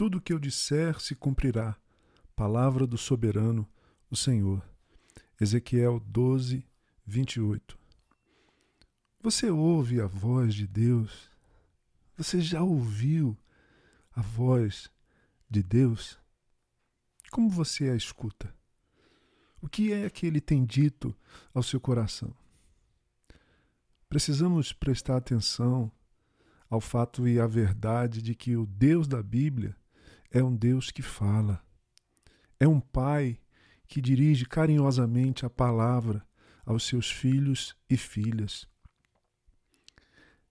Tudo o que eu disser se cumprirá. Palavra do soberano, o Senhor. Ezequiel 12, 28. Você ouve a voz de Deus? Você já ouviu a voz de Deus? Como você a escuta? O que é que ele tem dito ao seu coração? Precisamos prestar atenção ao fato e à verdade de que o Deus da Bíblia é um Deus que fala. É um pai que dirige carinhosamente a palavra aos seus filhos e filhas.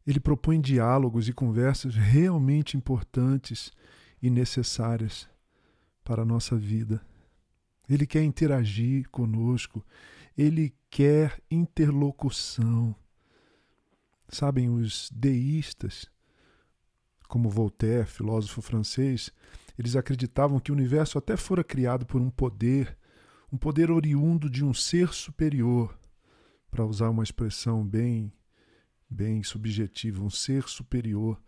Ele propõe diálogos e conversas realmente importantes e necessárias para a nossa vida. Ele quer interagir conosco, ele quer interlocução. Sabem, os deístas, como Voltaire, filósofo francês, eles acreditavam que o universo até fora criado por um poder, um poder oriundo de um ser superior, para usar uma expressão bem bem subjetiva, um ser superior.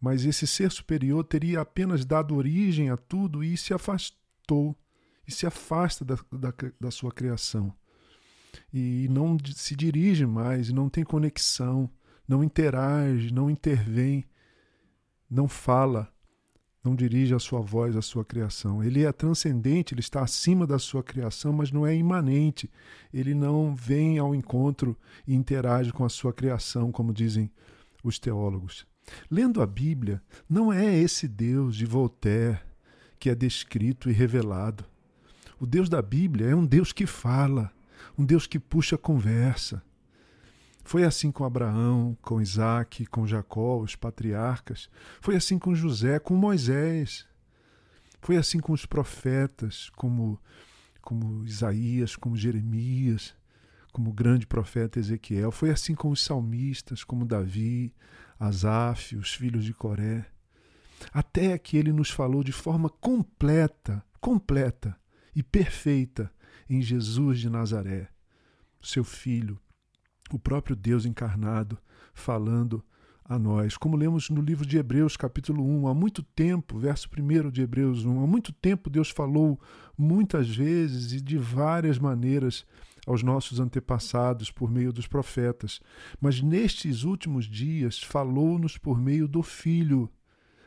Mas esse ser superior teria apenas dado origem a tudo e se afastou e se afasta da, da, da sua criação. E não se dirige mais, não tem conexão, não interage, não intervém, não fala, não dirige a sua voz à sua criação. Ele é transcendente, ele está acima da sua criação, mas não é imanente. Ele não vem ao encontro e interage com a sua criação, como dizem os teólogos. Lendo a Bíblia, não é esse Deus de Voltaire que é descrito e revelado. O Deus da Bíblia é um Deus que fala, um Deus que puxa conversa. Foi assim com Abraão, com Isaac, com Jacó, os patriarcas. Foi assim com José, com Moisés. Foi assim com os profetas, como, como Isaías, como Jeremias, como o grande profeta Ezequiel. Foi assim com os salmistas, como Davi, Asaf, os filhos de Coré. Até que ele nos falou de forma completa, completa, e perfeita em Jesus de Nazaré, seu Filho, o próprio Deus encarnado, falando a nós. Como lemos no livro de Hebreus, capítulo 1, há muito tempo, verso 1 de Hebreus 1, há muito tempo Deus falou muitas vezes e de várias maneiras aos nossos antepassados por meio dos profetas, mas nestes últimos dias falou-nos por meio do Filho,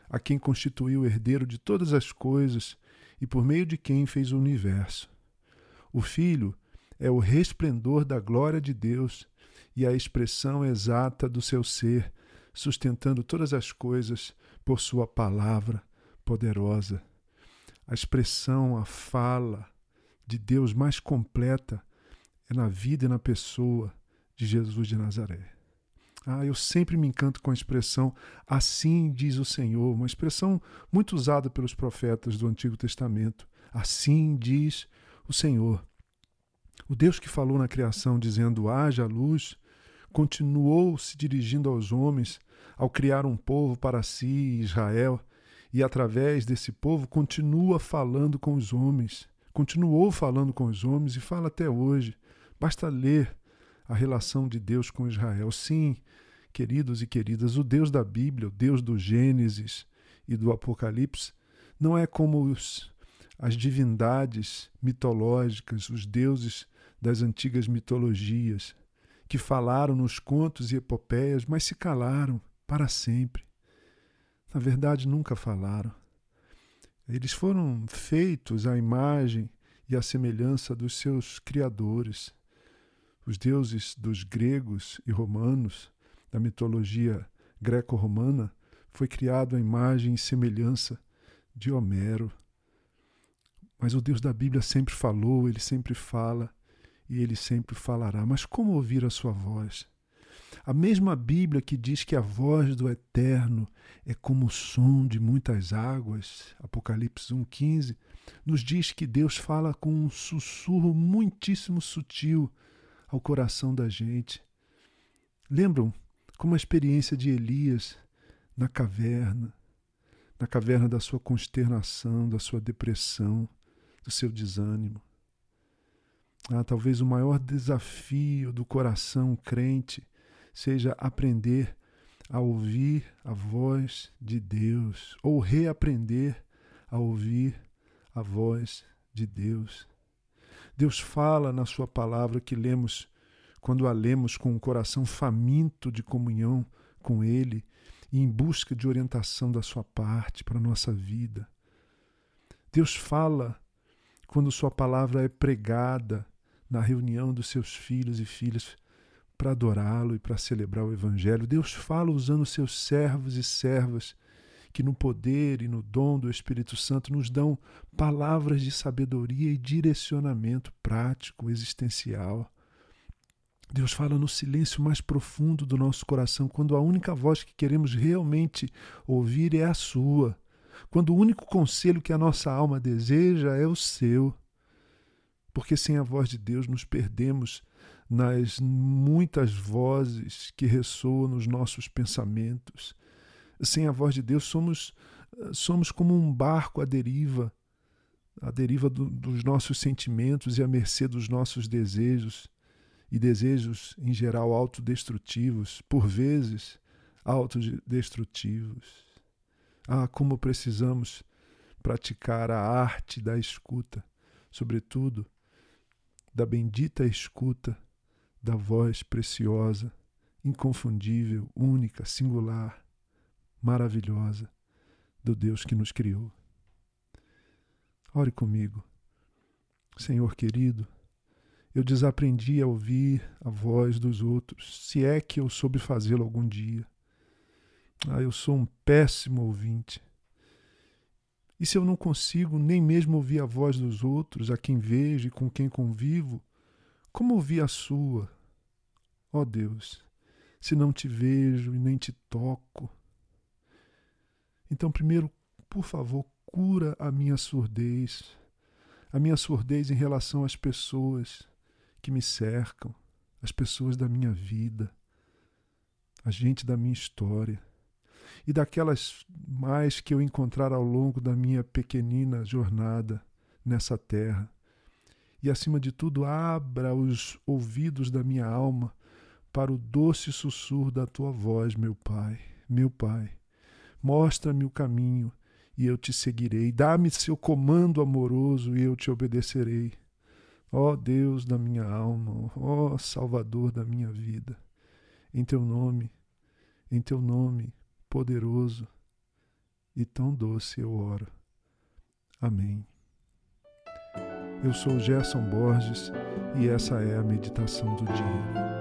a quem constituiu o herdeiro de todas as coisas e por meio de quem fez o universo. O Filho é o resplendor da glória de Deus e a expressão exata do seu ser, sustentando todas as coisas por sua palavra poderosa. A expressão, a fala de Deus mais completa é na vida e na pessoa de Jesus de Nazaré. Ah, eu sempre me encanto com a expressão assim diz o Senhor, uma expressão muito usada pelos profetas do Antigo Testamento. Assim diz o Senhor. O Deus que falou na criação dizendo haja luz, continuou se dirigindo aos homens ao criar um povo para si, Israel, e através desse povo continua falando com os homens. Continuou falando com os homens e fala até hoje. Basta ler a relação de Deus com Israel. Sim, queridos e queridas, o Deus da Bíblia, o Deus do Gênesis e do Apocalipse, não é como os, as divindades mitológicas, os deuses das antigas mitologias, que falaram nos contos e epopeias, mas se calaram para sempre. Na verdade, nunca falaram. Eles foram feitos à imagem e à semelhança dos seus criadores. Os deuses dos gregos e romanos, da mitologia greco-romana, foi criado à imagem e semelhança de Homero. Mas o Deus da Bíblia sempre falou, ele sempre fala e ele sempre falará. Mas como ouvir a sua voz? A mesma Bíblia que diz que a voz do Eterno é como o som de muitas águas, Apocalipse 1,15, nos diz que Deus fala com um sussurro muitíssimo sutil ao coração da gente. Lembram como a experiência de Elias na caverna, na caverna da sua consternação, da sua depressão, do seu desânimo. Ah, talvez o maior desafio do coração crente seja aprender a ouvir a voz de Deus ou reaprender a ouvir a voz de Deus. Deus fala na Sua palavra que lemos quando a lemos com um coração faminto de comunhão com Ele e em busca de orientação da Sua parte para a nossa vida. Deus fala quando Sua palavra é pregada na reunião dos seus filhos e filhas para adorá-lo e para celebrar o Evangelho. Deus fala usando seus servos e servas que no poder e no dom do Espírito Santo nos dão palavras de sabedoria e direcionamento prático, existencial. Deus fala no silêncio mais profundo do nosso coração, quando a única voz que queremos realmente ouvir é a sua. Quando o único conselho que a nossa alma deseja é o seu. Porque sem a voz de Deus nos perdemos nas muitas vozes que ressoam nos nossos pensamentos. Sem a voz de Deus, somos, somos como um barco à deriva, à deriva do, dos nossos sentimentos e à mercê dos nossos desejos, e desejos, em geral, autodestrutivos, por vezes autodestrutivos. Ah, como precisamos praticar a arte da escuta, sobretudo da bendita escuta da voz preciosa, inconfundível, única, singular, maravilhosa do Deus que nos criou. Ore comigo. Senhor querido, eu desaprendi a ouvir a voz dos outros, se é que eu soube fazê-lo algum dia. Ah, eu sou um péssimo ouvinte. E se eu não consigo nem mesmo ouvir a voz dos outros, a quem vejo e com quem convivo, como ouvir a sua? Ó oh Deus, se não te vejo e nem te toco. Então, primeiro, por favor, cura a minha surdez, a minha surdez em relação às pessoas que me cercam, as pessoas da minha vida, a gente da minha história e daquelas mais que eu encontrar ao longo da minha pequenina jornada nessa terra e, acima de tudo, abra os ouvidos da minha alma para o doce sussurro da tua voz, meu Pai, meu Pai. Mostra-me o caminho e eu te seguirei. Dá-me seu comando amoroso e eu te obedecerei. Ó Deus da minha alma, ó Salvador da minha vida, em teu nome, em teu nome poderoso e tão doce eu oro. Amém. Eu sou Gerson Borges e essa é a meditação do dia.